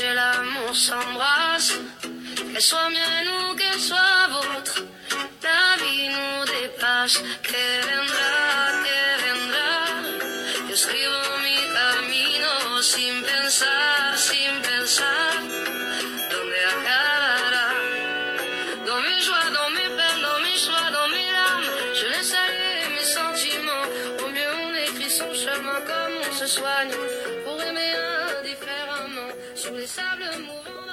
Et l'amour s'embrasse. Qu'elle soit mienne ou qu'elle soit vôtre, la vie nous dépasse. Que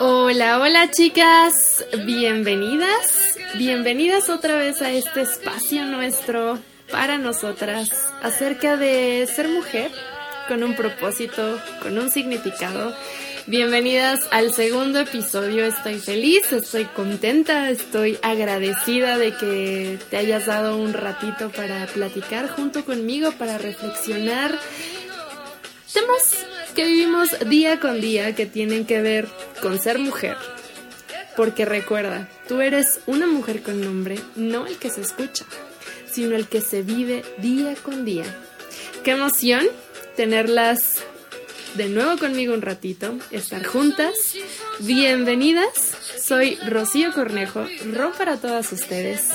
Hola, hola chicas, bienvenidas, bienvenidas otra vez a este espacio nuestro para nosotras acerca de ser mujer con un propósito, con un significado. Bienvenidas al segundo episodio, estoy feliz, estoy contenta, estoy agradecida de que te hayas dado un ratito para platicar junto conmigo, para reflexionar que vivimos día con día que tienen que ver con ser mujer. Porque recuerda, tú eres una mujer con nombre, no el que se escucha, sino el que se vive día con día. Qué emoción tenerlas de nuevo conmigo un ratito, estar juntas. Bienvenidas, soy Rocío Cornejo, Ro para todas ustedes.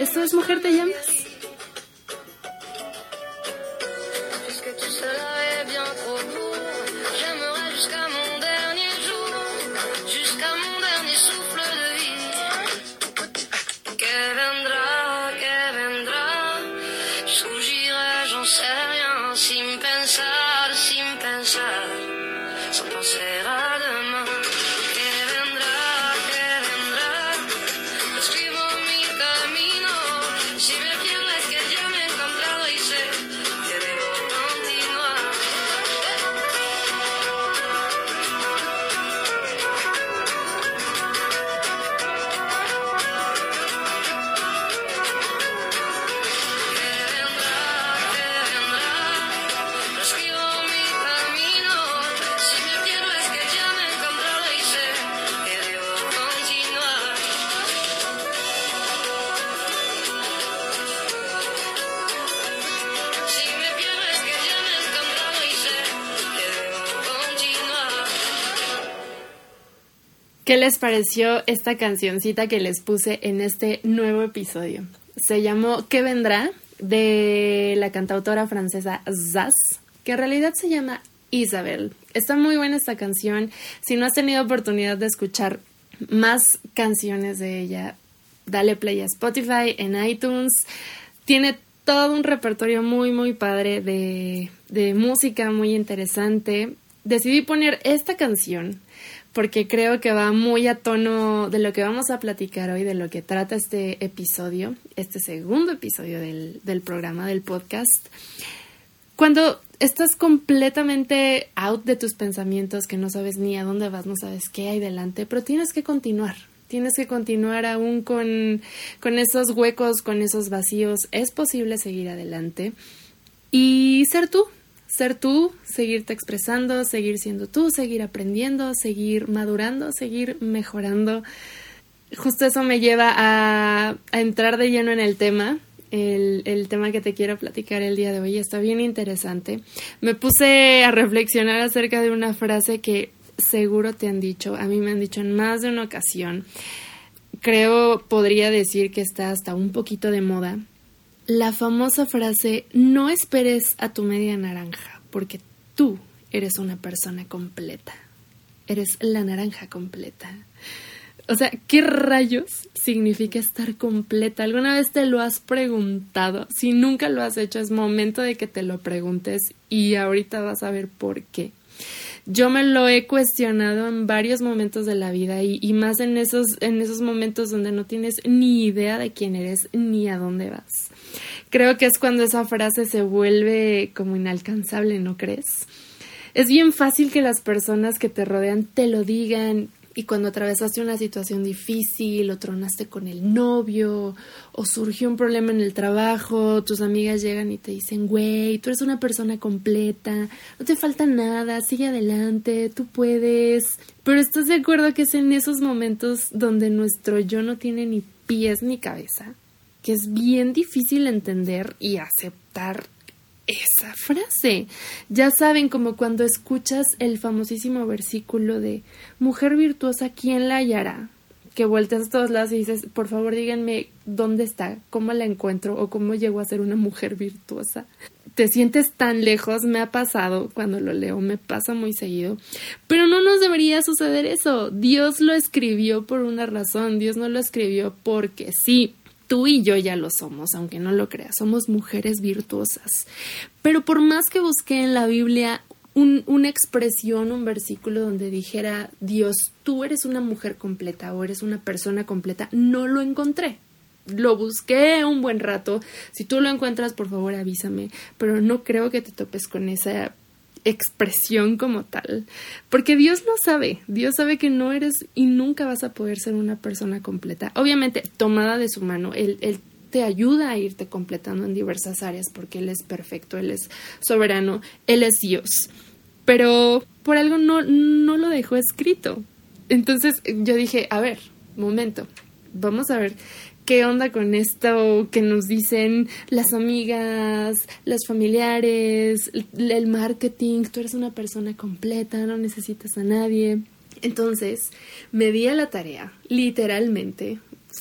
Esto es Mujer Te Llamas. ¿Qué les pareció esta cancioncita que les puse en este nuevo episodio? Se llamó ¿Qué vendrá? de la cantautora francesa Zaz, que en realidad se llama Isabel. Está muy buena esta canción. Si no has tenido oportunidad de escuchar más canciones de ella, dale play a Spotify, en iTunes. Tiene todo un repertorio muy, muy padre de, de música, muy interesante. Decidí poner esta canción porque creo que va muy a tono de lo que vamos a platicar hoy, de lo que trata este episodio, este segundo episodio del, del programa, del podcast. Cuando estás completamente out de tus pensamientos, que no sabes ni a dónde vas, no sabes qué hay delante, pero tienes que continuar. Tienes que continuar aún con, con esos huecos, con esos vacíos. Es posible seguir adelante y ser tú, ser tú, seguirte expresando, seguir siendo tú, seguir aprendiendo, seguir madurando, seguir mejorando. Justo eso me lleva a, entrar de lleno en el tema. El, el, tema que te quiero platicar el día de hoy está bien interesante. Me puse a reflexionar acerca de una frase que seguro te han dicho, a mí me han dicho en más de una ocasión. Creo, podría decir que está hasta un poquito de moda, la famosa frase no esperes a tu media naranja, porque tú eres una persona completa. Eres la naranja completa. O sea, ¿qué rayos significa estar completa? ¿Alguna vez te lo has preguntado? Si nunca lo has hecho, es momento de que te lo preguntes y ahorita vas a ver por qué. Yo me lo he cuestionado en varios momentos de la vida y, más en esos, en esos momentos donde no tienes ni idea de quién eres ni a dónde vas. Creo que es cuando esa frase se vuelve como inalcanzable, ¿no crees? Es bien fácil que las personas que te rodean te lo digan, y cuando atravesaste una situación difícil o tronaste con el novio o surgió un problema en el trabajo, tus amigas llegan y te dicen, güey, tú eres una persona completa, no te falta nada, sigue adelante, tú puedes. Pero estás de acuerdo que es en esos momentos donde nuestro yo no tiene ni pies ni cabeza, que es bien difícil entender y aceptar esa frase. Ya saben, como cuando escuchas el famosísimo versículo de Mujer virtuosa, ¿quién la hallará? Que vueltas a todos lados y dices, por favor díganme dónde está, cómo la encuentro o cómo llego a ser una mujer virtuosa. Te sientes tan lejos, me ha pasado cuando lo leo, me pasa muy seguido. Pero no nos debería suceder eso. Dios lo escribió por una razón, Dios no lo escribió porque sí Tú y yo ya lo somos, aunque no lo creas, somos mujeres virtuosas. Pero por más que busqué en la Biblia una expresión, un versículo donde dijera, Dios, tú eres una mujer completa o eres una persona completa, no lo encontré. Lo busqué un buen rato. Si tú lo encuentras, por favor avísame. Pero no creo que te topes con esa expresión como tal, porque Dios lo sabe, Dios sabe que no eres y nunca vas a poder ser una persona completa. Obviamente, tomada de su mano, Él, él te ayuda a irte completando en diversas áreas porque Él es perfecto, Él es soberano, Él es Dios, pero por algo no, no lo dejó escrito. Entonces yo dije, a ver, momento, vamos a ver qué onda con esto que nos dicen las amigas, los familiares, el marketing, tú eres una persona completa, no necesitas a nadie. Entonces, me di a la tarea, literalmente,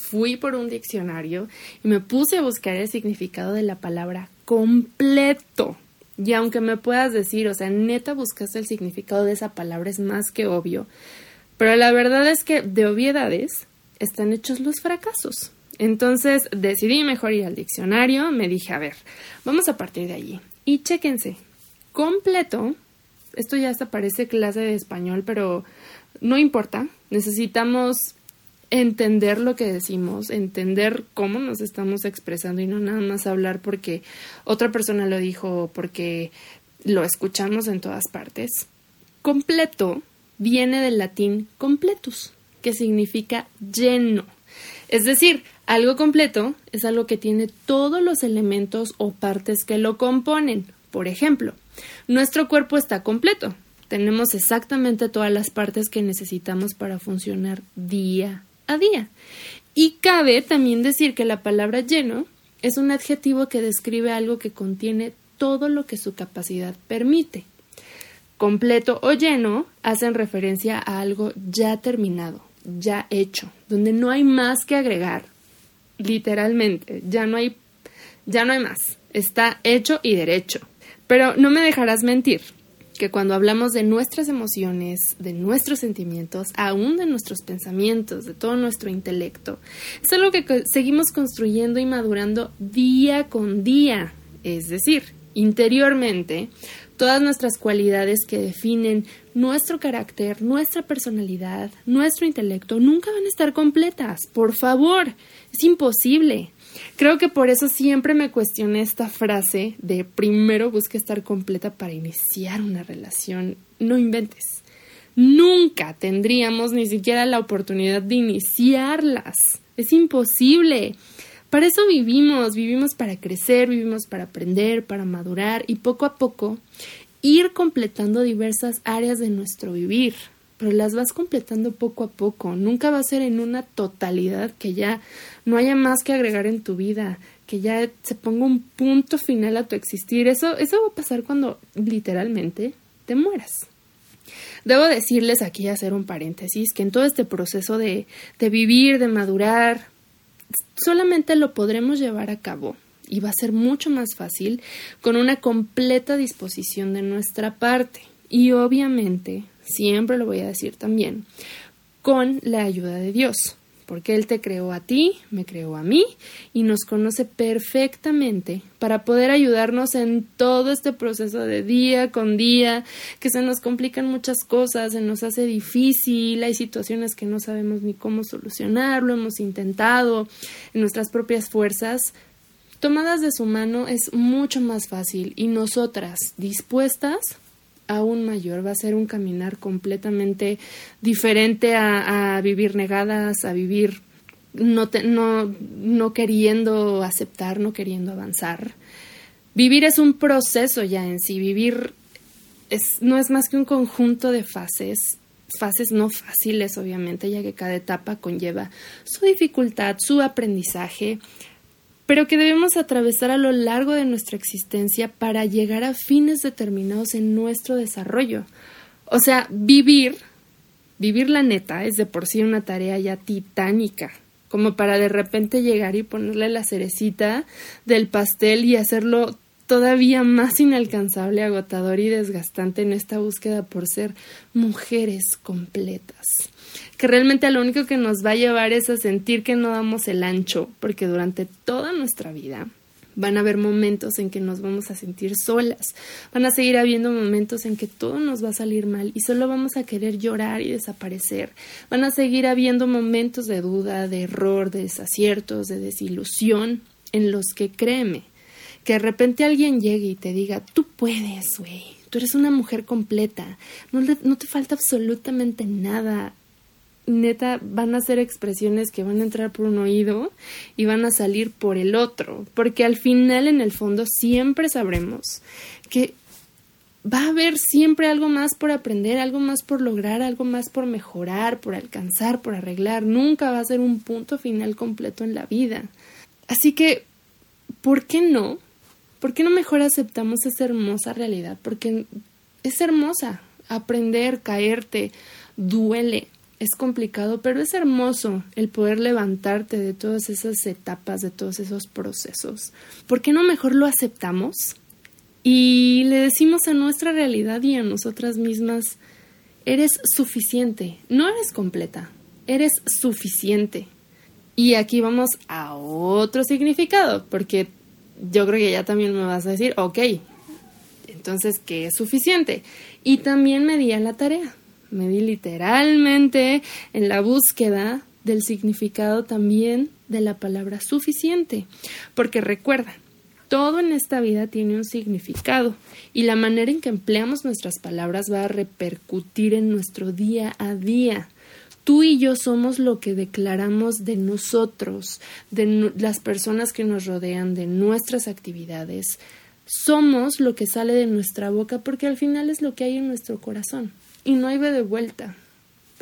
fui por un diccionario y me puse a buscar el significado de la palabra completo. Y aunque me puedas decir, o sea, neta buscaste el significado de esa palabra, es más que obvio. Pero la verdad es que de obviedades están hechos los fracasos. Entonces decidí mejor ir al diccionario, me dije, a ver, vamos a partir de allí. Y chéquense, completo, esto ya hasta parece clase de español, pero no importa, necesitamos entender lo que decimos, entender cómo nos estamos expresando y no nada más hablar porque otra persona lo dijo o porque lo escuchamos en todas partes. Completo viene del latín completus, que significa lleno. Es decir, algo completo es algo que tiene todos los elementos o partes que lo componen. Por ejemplo, nuestro cuerpo está completo. Tenemos exactamente todas las partes que necesitamos para funcionar día a día. Y cabe también decir que la palabra lleno es un adjetivo que describe algo que contiene todo lo que su capacidad permite. Completo o lleno hacen referencia a algo ya terminado, ya hecho, donde no hay más que agregar, literalmente, ya no hay, ya no hay más, está hecho y derecho. Pero no me dejarás mentir que cuando hablamos de nuestras emociones, de nuestros sentimientos, aún de nuestros pensamientos, de todo nuestro intelecto, es algo que seguimos construyendo y madurando día con día. Es decir, interiormente, todas nuestras cualidades que definen nuestro carácter, nuestra personalidad, nuestro intelecto, nunca van a estar completas. Por favor, es imposible. Creo que por eso siempre me cuestioné esta frase de primero busca estar completa para iniciar una relación. No inventes. Nunca tendríamos ni siquiera la oportunidad de iniciarlas. Es imposible. Para eso vivimos, vivimos para crecer, vivimos para aprender, para madurar y poco a poco ir completando diversas áreas de nuestro vivir pero las vas completando poco a poco. Nunca va a ser en una totalidad que ya no haya más que agregar en tu vida, que ya se ponga un punto final a tu existir. Eso, eso va a pasar cuando literalmente te mueras. Debo decirles aquí, hacer un paréntesis, que en todo este proceso de, de vivir, de madurar, solamente lo podremos llevar a cabo y va a ser mucho más fácil con una completa disposición de nuestra parte. Y obviamente siempre lo voy a decir también, con la ayuda de Dios porque Él te creó a ti, me creó a mí y nos conoce perfectamente para poder ayudarnos en todo este proceso de día con día, que se nos complican muchas cosas, se nos hace difícil, hay situaciones que no sabemos ni cómo solucionarlo, hemos intentado en nuestras propias fuerzas. Tomadas de su mano es mucho más fácil y nosotras dispuestas aún mayor, va a ser un caminar completamente diferente a, vivir negadas, a vivir no, no, no queriendo aceptar, no queriendo avanzar. Vivir es un proceso ya en sí, vivir es, no es más que un conjunto de fases, fases no fáciles obviamente, ya que cada etapa conlleva su dificultad, su aprendizaje, pero que debemos atravesar a lo largo de nuestra existencia para llegar a fines determinados en nuestro desarrollo. O sea, vivir, vivir la neta es de por sí una tarea ya titánica, como para de repente llegar y ponerle la cerecita del pastel y hacerlo todavía más inalcanzable, agotador y desgastante en esta búsqueda por ser mujeres completas que realmente lo único que nos va a llevar es a sentir que no damos el ancho, porque durante toda nuestra vida van a haber momentos en que nos vamos a sentir solas, van a seguir habiendo momentos en que todo nos va a salir mal y solo vamos a querer llorar y desaparecer, van a seguir habiendo momentos de duda, de error, de desaciertos, de desilusión, en los que créeme, que de repente alguien llegue y te diga, tú puedes, güey, tú eres una mujer completa, no, no te falta absolutamente nada, neta van a ser expresiones que van a entrar por un oído y van a salir por el otro, porque al final en el fondo siempre sabremos que va a haber siempre algo más por aprender, algo más por lograr, algo más por mejorar, por alcanzar, por arreglar, nunca va a ser un punto final completo en la vida. Así que, ¿por qué no? ¿Por qué no mejor aceptamos esa hermosa realidad? Porque es hermosa, aprender, caerte, duele, es complicado, pero es hermoso el poder levantarte de todas esas etapas, de todos esos procesos. ¿Por qué no mejor lo aceptamos? Y le decimos a nuestra realidad y a nosotras mismas, eres suficiente, no eres completa, eres suficiente. Y aquí vamos a otro significado, porque yo creo que ya también me vas a decir, ok, entonces, ¿qué es suficiente? Y también me di a la tarea me di literalmente en la búsqueda del significado también de la palabra suficiente, porque recuerda, todo en esta vida tiene un significado y la manera en que empleamos nuestras palabras va a repercutir en nuestro día a día. Tú y yo somos lo que declaramos de nosotros, de las personas que nos rodean, de nuestras actividades. Somos lo que sale de nuestra boca porque al final es lo que hay en nuestro corazón y no hay de vuelta.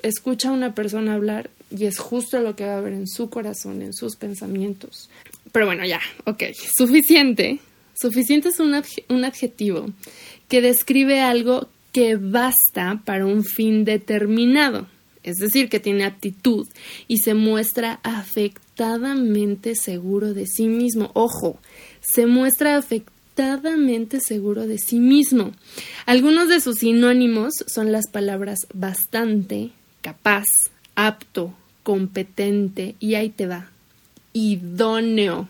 Escucha a una persona hablar y es justo lo que va a haber en su corazón, en sus pensamientos. Pero bueno, ya, ok, suficiente. Suficiente es un, un adjetivo que describe algo que basta para un fin determinado, es decir, que tiene aptitud y se muestra afectadamente seguro de sí mismo. Ojo, se muestra seguro de sí mismo. Algunos de sus sinónimos son las palabras bastante, capaz, apto, competente y ahí te va, idóneo.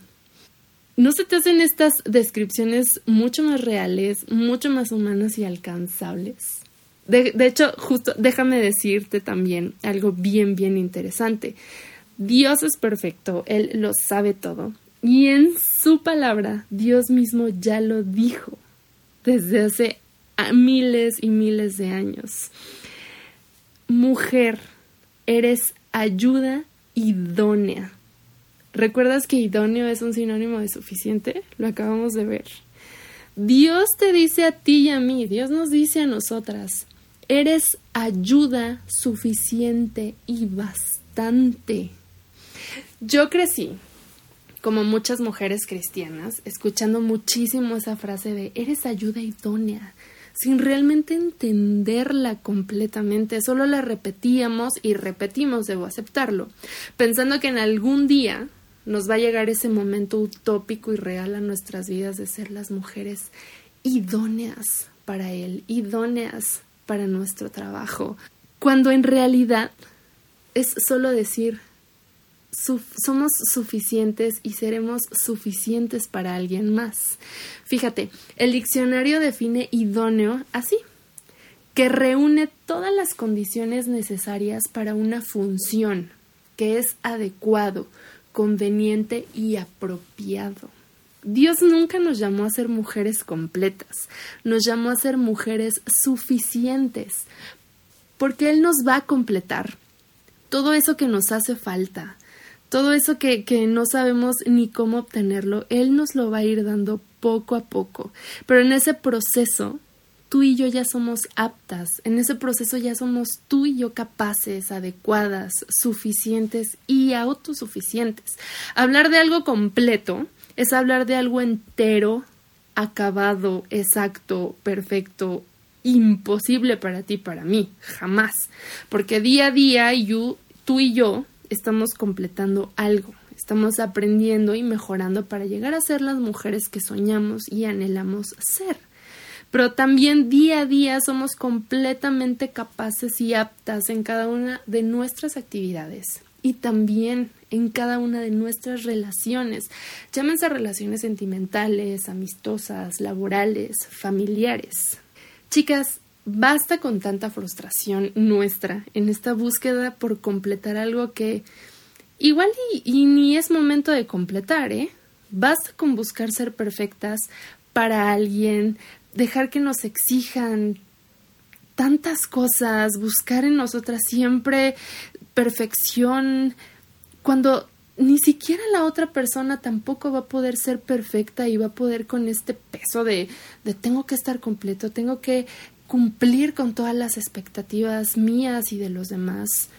¿No se te hacen estas descripciones mucho más reales, mucho más humanas y alcanzables? De, de, hecho, justo déjame decirte también algo bien, bien interesante. Dios es perfecto, Él lo sabe todo. Y en su palabra, Dios mismo ya lo dijo desde hace miles y miles de años. Mujer, eres ayuda idónea. ¿Recuerdas que idóneo es un sinónimo de suficiente? Lo acabamos de ver. Dios te dice a ti y a mí, Dios nos dice a nosotras, eres ayuda suficiente y bastante. Yo crecí como muchas mujeres cristianas, escuchando muchísimo esa frase de eres ayuda idónea, sin realmente entenderla completamente, solo la repetíamos y repetimos, debo aceptarlo, pensando que en algún día nos va a llegar ese momento utópico y real a nuestras vidas de ser las mujeres idóneas para Él, idóneas para nuestro trabajo, cuando en realidad es solo decir, somos suficientes y seremos suficientes para alguien más. Fíjate, el diccionario define idóneo así, que reúne todas las condiciones necesarias para una función, que es adecuado, conveniente y apropiado. Dios nunca nos llamó a ser mujeres completas, nos llamó a ser mujeres suficientes, porque Él nos va a completar todo eso que nos hace falta, todo eso que, que, no sabemos ni cómo obtenerlo, Él nos lo va a ir dando poco a poco. Pero en ese proceso, tú y yo ya somos aptas, en ese proceso ya somos tú y yo capaces, adecuadas, suficientes y autosuficientes. Hablar de algo completo es hablar de algo entero, acabado, exacto, perfecto, imposible para ti, para mí, jamás. Porque día a día tú y yo estamos completando algo, estamos aprendiendo y mejorando para llegar a ser las mujeres que soñamos y anhelamos ser. Pero también día a día somos completamente capaces y aptas en cada una de nuestras actividades y también en cada una de nuestras relaciones, llámense relaciones sentimentales, amistosas, laborales, familiares. Chicas, Basta con tanta frustración nuestra en esta búsqueda por completar algo que igual y, ni es momento de completar, ¿eh? Basta con buscar ser perfectas para alguien, dejar que nos exijan tantas cosas, buscar en nosotras siempre perfección, cuando ni siquiera la otra persona tampoco va a poder ser perfecta y va a poder con este peso de, de tengo que estar completo, tengo que cumplir con todas las expectativas mías y de los demás,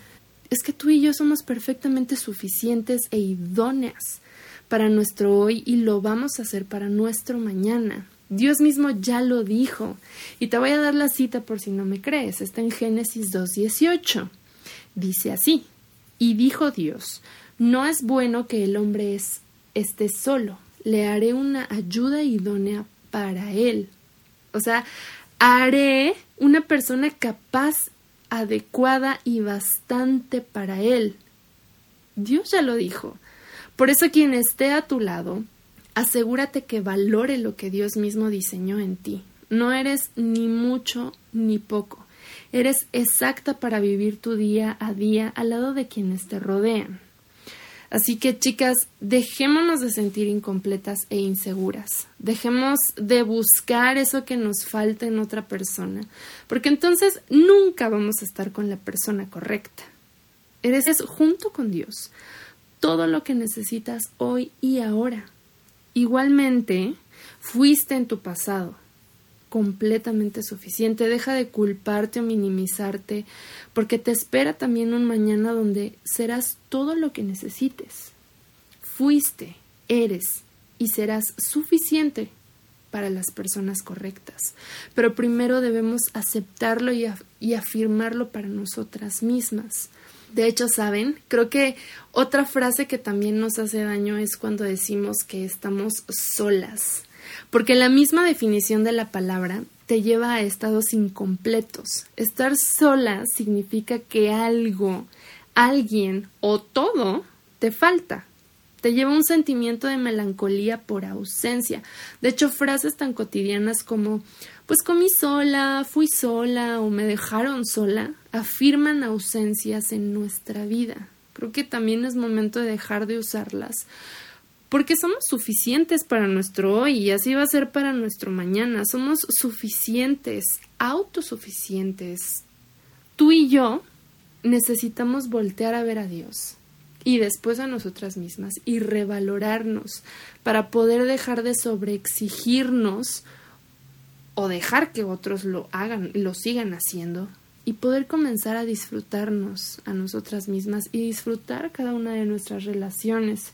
es que tú y yo somos perfectamente suficientes e idóneas para nuestro hoy y lo vamos a hacer para nuestro mañana. Dios mismo ya lo dijo. Y te voy a dar la cita por si no me crees. Está en Génesis 2.18. Dice así. Y dijo Dios, no es bueno que el hombre es, esté solo. Le haré una ayuda idónea para él. O sea, haré una persona capaz, adecuada y bastante para él. Dios ya lo dijo. Por eso quien esté a tu lado, asegúrate que valore lo que Dios mismo diseñó en ti. No eres ni mucho ni poco. Eres exacta para vivir tu día a día al lado de quienes te rodean. Así que chicas, dejémonos de sentir incompletas e inseguras. Dejemos de buscar eso que nos falta en otra persona, porque entonces nunca vamos a estar con la persona correcta. Eres junto con Dios todo lo que necesitas hoy y ahora. Igualmente, fuiste en tu pasado, completamente suficiente. Deja de culparte o minimizarte, porque te espera también un mañana donde serás todo lo que necesites. Fuiste, eres y serás suficiente para las personas correctas. Pero primero debemos aceptarlo y, y afirmarlo para nosotras mismas. De hecho, ¿saben? Creo que otra frase que también nos hace daño es cuando decimos que estamos solas porque la misma definición de la palabra te lleva a estados incompletos. Estar sola significa que algo, alguien o todo te falta. Te lleva un sentimiento de melancolía por ausencia. De hecho, frases tan cotidianas como pues comí sola, fui sola o me dejaron sola afirman ausencias en nuestra vida. Creo que también es momento de dejar de usarlas porque somos suficientes para nuestro hoy y así va a ser para nuestro mañana. Somos suficientes, autosuficientes. Tú y yo necesitamos voltear a ver a Dios y después a nosotras mismas y revalorarnos para poder dejar de sobreexigirnos o dejar que otros lo hagan, lo sigan haciendo y poder comenzar a disfrutarnos a nosotras mismas y disfrutar cada una de nuestras relaciones.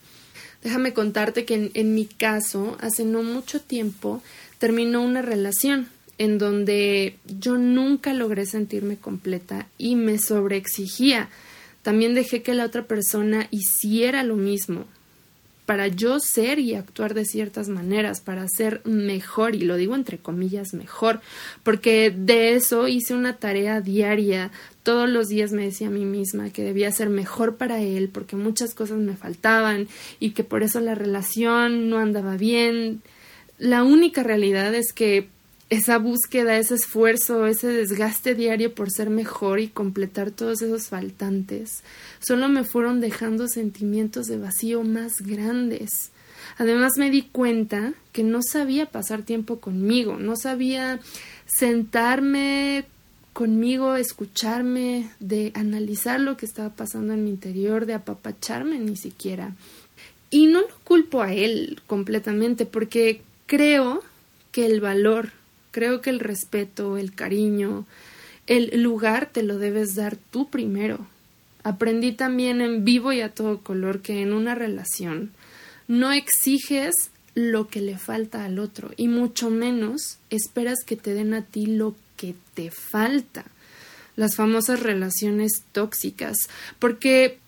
Déjame contarte que en, mi caso, hace no mucho tiempo, terminó una relación en donde yo nunca logré sentirme completa y me sobreexigía. También dejé que la otra persona hiciera lo mismo para yo ser y actuar de ciertas maneras, para ser mejor, y lo digo entre comillas mejor, porque de eso hice una tarea diaria. Todos los días me decía a mí misma que debía ser mejor para él, porque muchas cosas me faltaban y que por eso la relación no andaba bien. La única realidad es que esa búsqueda, ese esfuerzo, ese desgaste diario por ser mejor y completar todos esos faltantes, solo me fueron dejando sentimientos de vacío más grandes. Además me di cuenta que no sabía pasar tiempo conmigo, no sabía sentarme conmigo, escucharme, de analizar lo que estaba pasando en mi interior, de apapacharme ni siquiera. Y no lo culpo a él completamente porque creo que el valor Creo que el respeto, el cariño, el lugar te lo debes dar tú primero. Aprendí también en vivo y a todo color que en una relación no exiges lo que le falta al otro y mucho menos esperas que te den a ti lo que te falta. Las famosas relaciones tóxicas, porque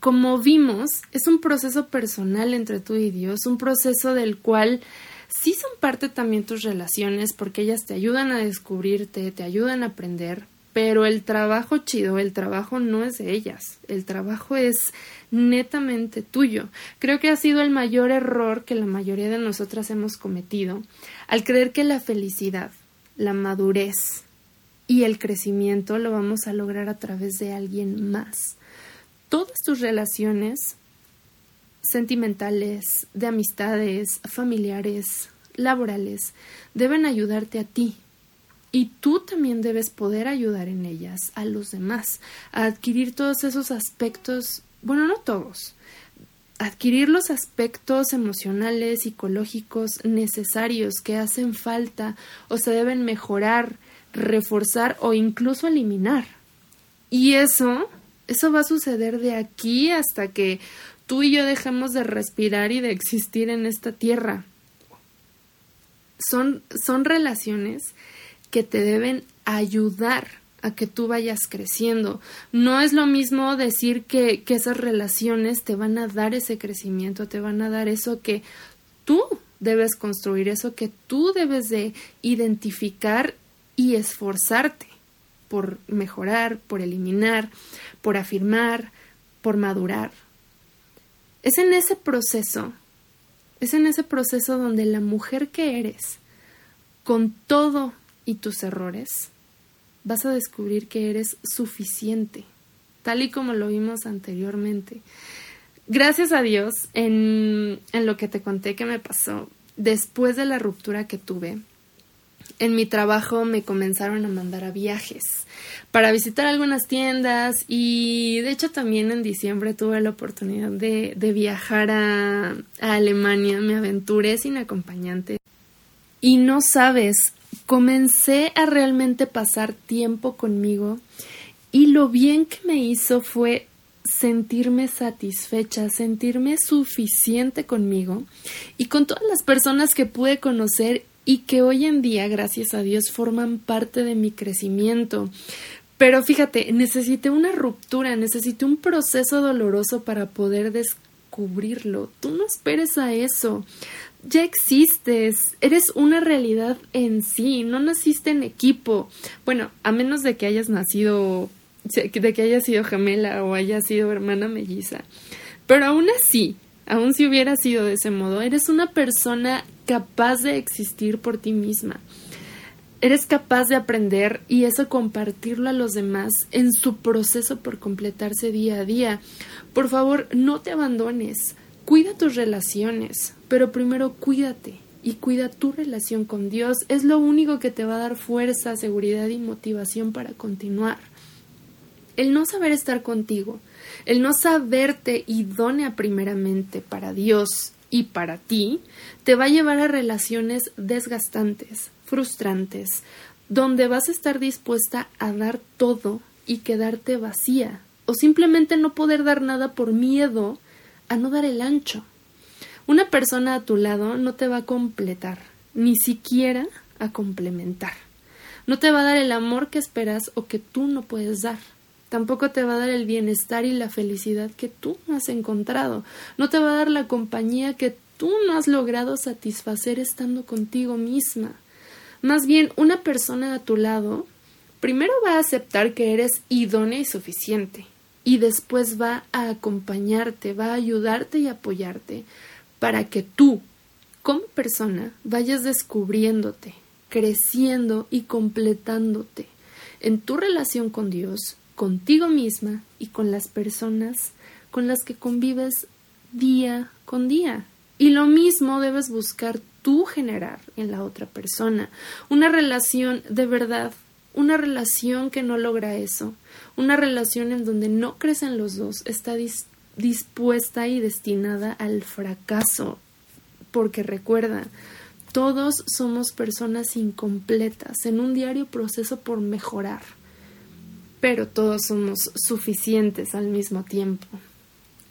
como vimos, es un proceso personal entre tú y Dios, un proceso del cual sí son parte también tus relaciones porque ellas te ayudan a descubrirte, te ayudan a aprender, pero el trabajo chido, el trabajo no es de ellas, el trabajo es netamente tuyo. Creo que ha sido el mayor error que la mayoría de nosotras hemos cometido al creer que la felicidad, la madurez y el crecimiento lo vamos a lograr a través de alguien más. Todas tus relaciones sentimentales, de amistades, familiares, laborales, deben ayudarte a ti. Y tú también debes poder ayudar en ellas a los demás, a adquirir todos esos aspectos, bueno, no todos, adquirir los aspectos emocionales, psicológicos necesarios que hacen falta o se deben mejorar, reforzar o incluso eliminar. Y eso, eso va a suceder de aquí hasta que tú y yo dejemos de respirar y de existir en esta tierra. Son, son relaciones que te deben ayudar a que tú vayas creciendo. No es lo mismo decir que, que esas relaciones te van a dar ese crecimiento, te van a dar eso que tú debes construir, eso que tú debes de identificar y esforzarte por mejorar, por eliminar, por afirmar, por madurar. Es en ese proceso, es en ese proceso donde la mujer que eres, con todo y tus errores, vas a descubrir que eres suficiente, tal y como lo vimos anteriormente. Gracias a Dios, en, en lo que te conté que me pasó después de la ruptura que tuve, en mi trabajo me comenzaron a mandar a viajes para visitar algunas tiendas y de hecho también en diciembre tuve la oportunidad de, viajar a, a Alemania, me aventuré sin acompañante. Y no sabes, comencé a realmente pasar tiempo conmigo y lo bien que me hizo fue sentirme satisfecha, sentirme suficiente conmigo y con todas las personas que pude conocer y que hoy en día, gracias a Dios, forman parte de mi crecimiento. Pero fíjate, necesité una ruptura, necesité un proceso doloroso para poder descubrirlo. Tú no esperes a eso. Ya existes, eres una realidad en sí, no naciste en equipo. Bueno, a menos de que hayas nacido, de que hayas sido gemela o hayas sido hermana melliza. Pero aún así, aun si hubiera sido de ese modo, eres una persona capaz de existir por ti misma. Eres capaz de aprender y eso compartirlo a los demás en su proceso por completarse día a día. Por favor, no te abandones. Cuida tus relaciones, pero primero cuídate y cuida tu relación con Dios. Es lo único que te va a dar fuerza, seguridad y motivación para continuar. El no saber estar contigo, el no saberte idónea primeramente para Dios y para ti, te va a llevar a relaciones desgastantes, frustrantes, donde vas a estar dispuesta a dar todo y quedarte vacía, o simplemente no poder dar nada por miedo a no dar el ancho. Una persona a tu lado no te va a completar, ni siquiera a complementar. No te va a dar el amor que esperas o que tú no puedes dar. Tampoco te va a dar el bienestar y la felicidad que tú has encontrado. No te va a dar la compañía que tú no has logrado satisfacer estando contigo misma. Más bien, una persona a tu lado primero va a aceptar que eres idónea y suficiente y después va a acompañarte, va a ayudarte y apoyarte para que tú, como persona, vayas descubriéndote, creciendo y completándote en tu relación con Dios, contigo misma y con las personas con las que convives día con día. Y lo mismo debes buscar tú generar en la otra persona. Una relación de verdad, una relación que no logra eso, una relación en donde no crecen los dos, está dispuesta y destinada al fracaso. Porque recuerda, todos somos personas incompletas en un diario proceso por mejorar, pero todos somos suficientes al mismo tiempo.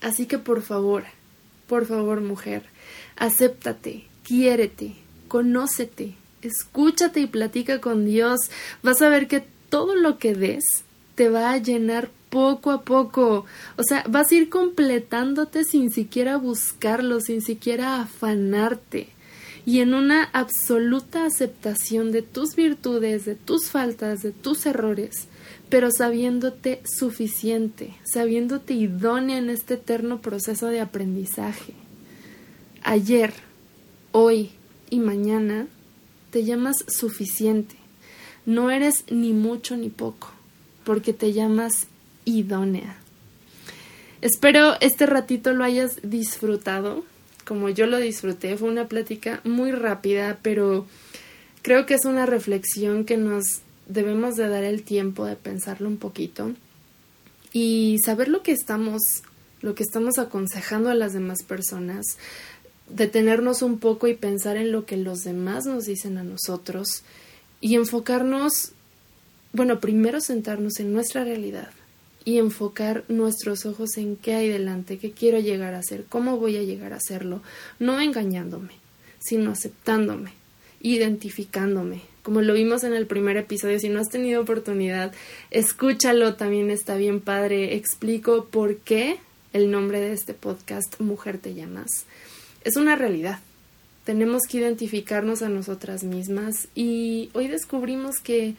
Así que por favor, por favor mujer, acéptate, quiérete, conócete, escúchate y platica con Dios. Vas a ver que todo lo que des te va a llenar poco a poco. O sea, vas a ir completándote sin siquiera buscarlo, sin siquiera afanarte. Y en una absoluta aceptación de tus virtudes, de tus faltas, de tus errores, pero sabiéndote suficiente, sabiéndote idónea en este eterno proceso de aprendizaje. Ayer, hoy y mañana te llamas suficiente. No eres ni mucho ni poco, porque te llamas idónea. Espero este ratito lo hayas disfrutado, como yo lo disfruté. Fue una plática muy rápida, pero creo que es una reflexión que nos debemos de dar el tiempo de pensarlo un poquito y saber lo que estamos lo que estamos aconsejando a las demás personas, detenernos un poco y pensar en lo que los demás nos dicen a nosotros y enfocarnos, bueno, primero sentarnos en nuestra realidad y enfocar nuestros ojos en qué hay delante, qué quiero llegar a ser, cómo voy a llegar a hacerlo, no engañándome, sino aceptándome, identificándome, como lo vimos en el primer episodio. Si no has tenido oportunidad, escúchalo, también está bien padre. Explico por qué el nombre de este podcast, Mujer te llamas. Es una realidad. Tenemos que identificarnos a nosotras mismas y hoy descubrimos que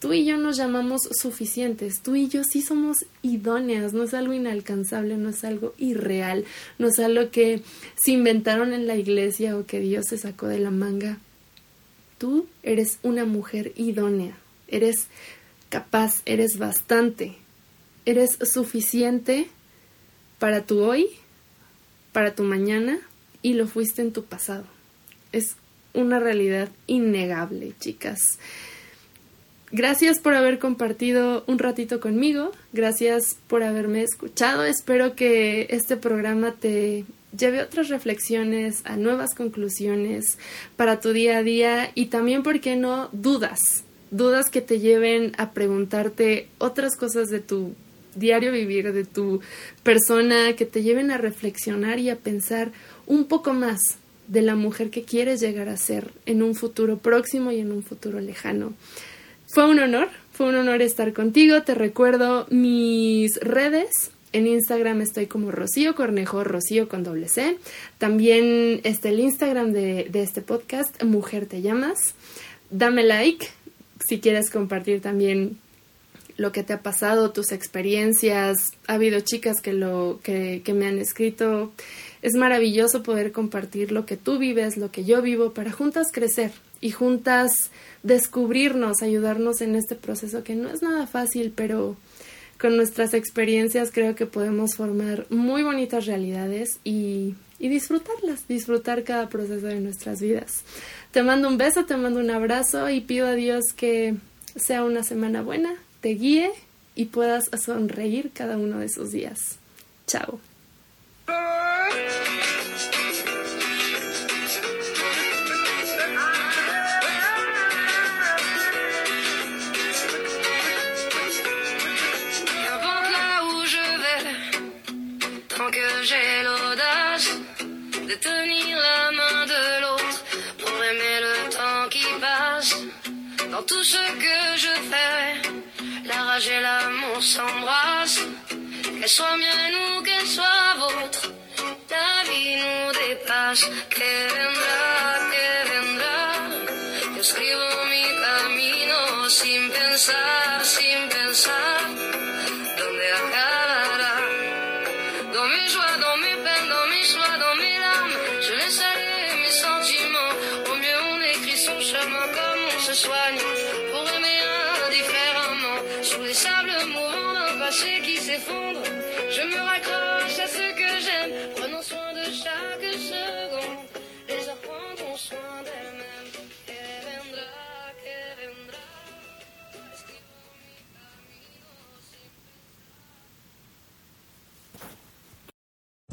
tú y yo nos llamamos suficientes, tú y yo sí somos idóneas, no es algo inalcanzable, no es algo irreal, no es algo que se inventaron en la iglesia o que Dios se sacó de la manga. Tú eres una mujer idónea, eres capaz, eres bastante, eres suficiente para tu hoy, para tu mañana y lo fuiste en tu pasado. Es una realidad innegable, chicas. Gracias por haber compartido un ratito conmigo, gracias por haberme escuchado. Espero que este programa te lleve otras reflexiones, a nuevas conclusiones para tu día a día y también, ¿por qué no?, dudas, dudas que te lleven a preguntarte otras cosas de tu diario vivir, de tu persona, que te lleven a reflexionar y a pensar un poco más de la mujer que quieres llegar a ser en un futuro próximo y en un futuro lejano. Fue un honor, fue un honor estar contigo. Te recuerdo mis redes en Instagram estoy como Rocío Cornejo, Rocío con doble C. También está el Instagram de, de este podcast, Mujer Te Llamas. Dame like si quieres compartir también lo que te ha pasado, tus experiencias. Ha habido chicas que, lo, que, que me han escrito. Es maravilloso poder compartir lo que tú vives, lo que yo vivo, para juntas crecer y juntas descubrirnos, ayudarnos en este proceso que no es nada fácil, pero con nuestras experiencias creo que podemos formar muy bonitas realidades y, y, disfrutarlas, disfrutar cada proceso de nuestras vidas. Te mando un beso, te mando un abrazo y pido a Dios que sea una semana buena, te guíe y puedas sonreír cada uno de esos días. Chao. De tenir la main de l'autre pour aimer le temps qui passe dans tout ce que je fais. La rage et l'amour s'embrassent. Qu'elle soit mienne ou qu'elle soit vôtre. La vie nous dépasse. Que vendrá, que vendrá. Yo escribo mi camino sin pensar, sin pensar. Se soigne. Pour aimer indifféremment, sous les sables mouvants d'un passé qui s'effondre. Je me raccroche